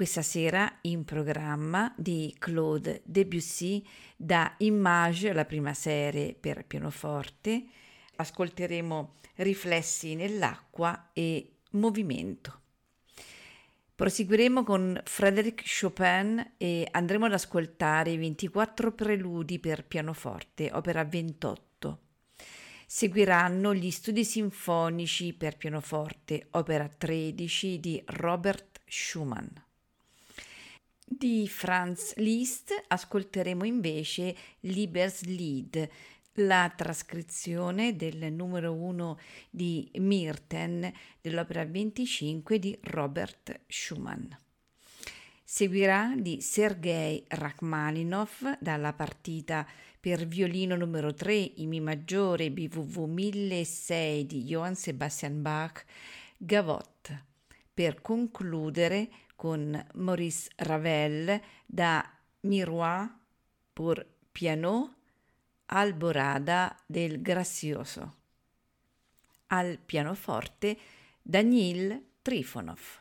Questa sera in programma di Claude Debussy da Image, la prima serie per pianoforte. Ascolteremo Riflessi nell'acqua e Movimento. Proseguiremo con Frédéric Chopin e andremo ad ascoltare i 24 preludi per pianoforte, opera 28. Seguiranno gli studi sinfonici per pianoforte, opera 13 di Robert Schumann. Di Franz Liszt ascolteremo invece Liebeslied, la trascrizione del numero 1 di Mirten dell'opera 25 di Robert Schumann. Seguirà di Sergei Rachmaninov dalla partita per violino numero 3 in Mi maggiore BWV 1006 di Johann Sebastian Bach Gavotte per concludere con Maurice Ravel da Miroir pour piano Alborada del Grazioso. Al pianoforte Daniil Trifonov.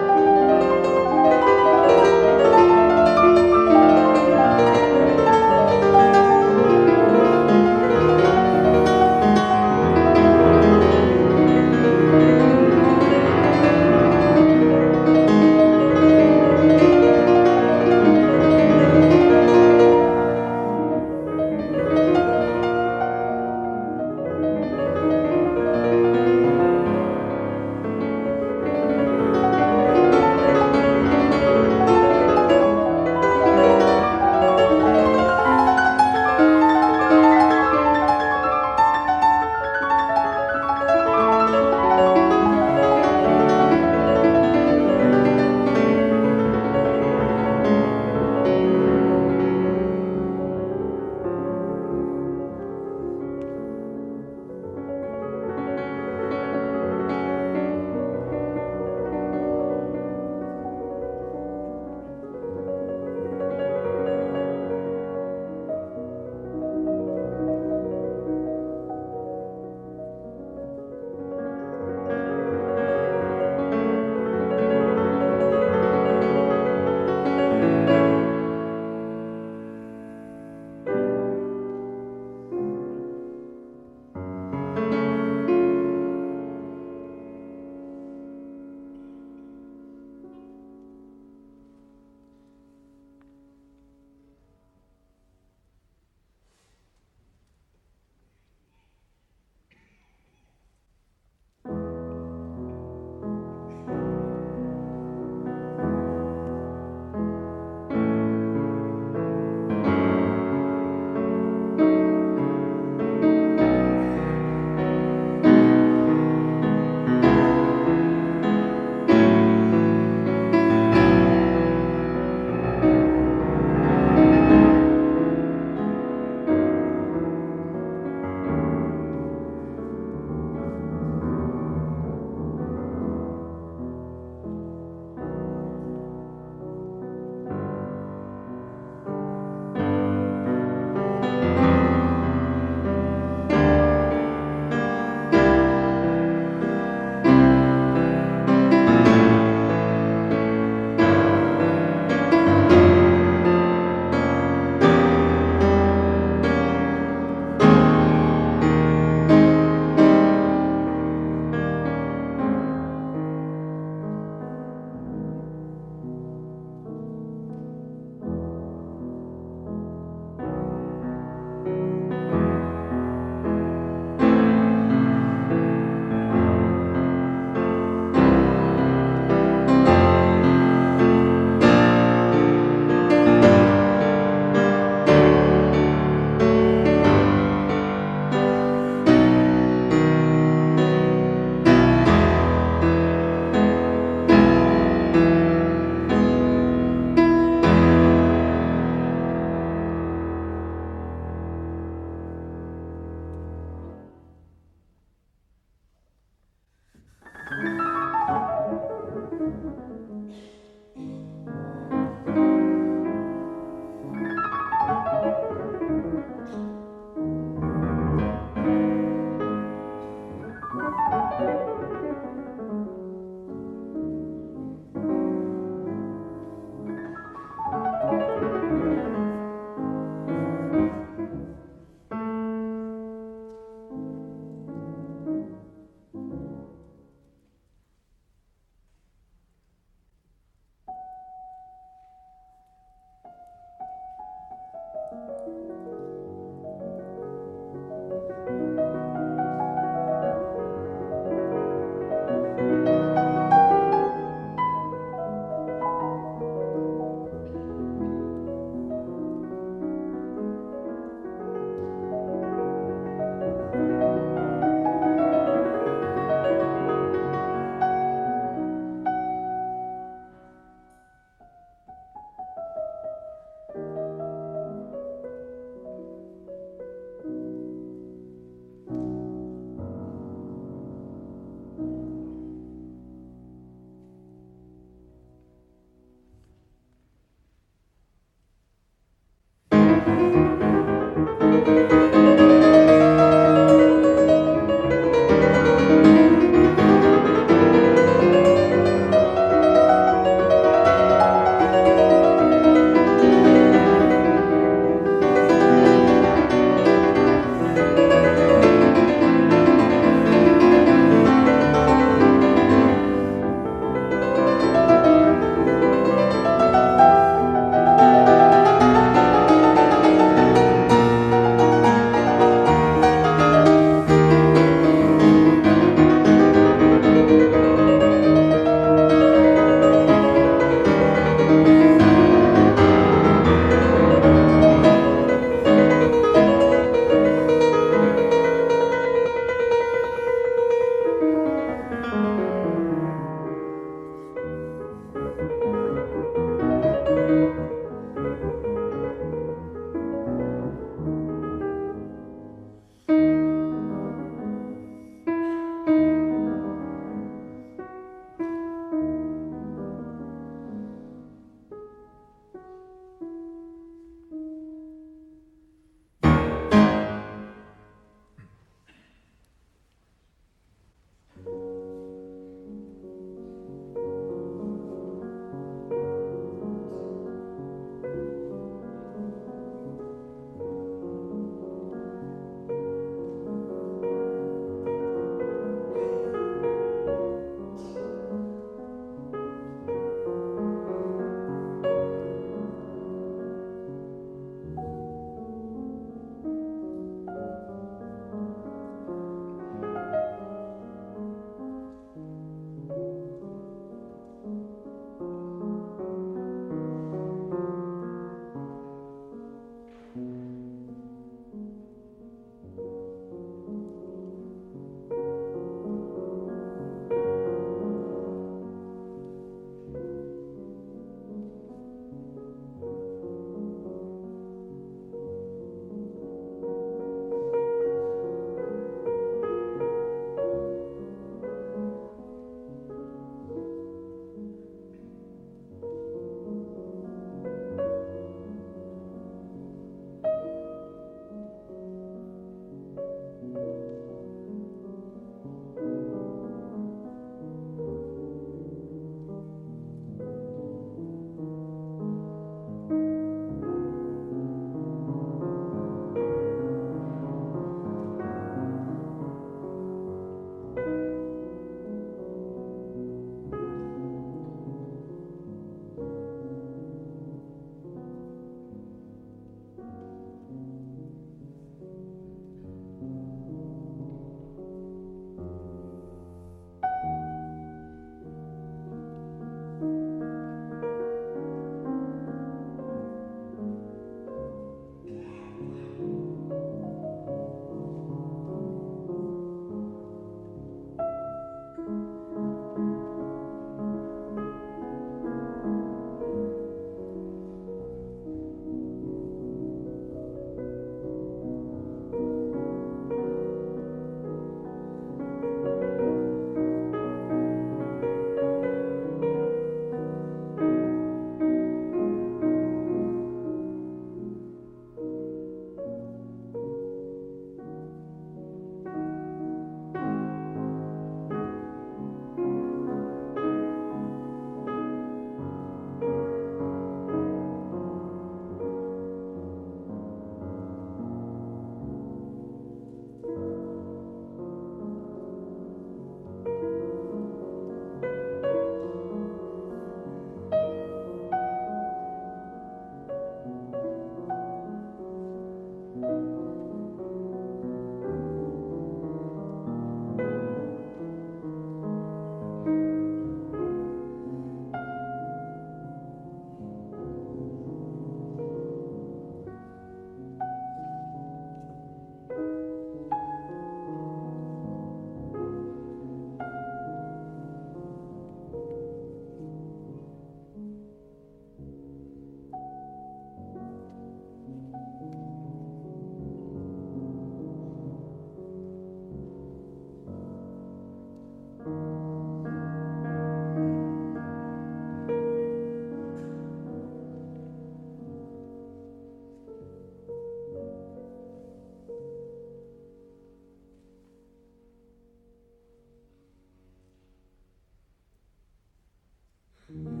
Mm-hmm.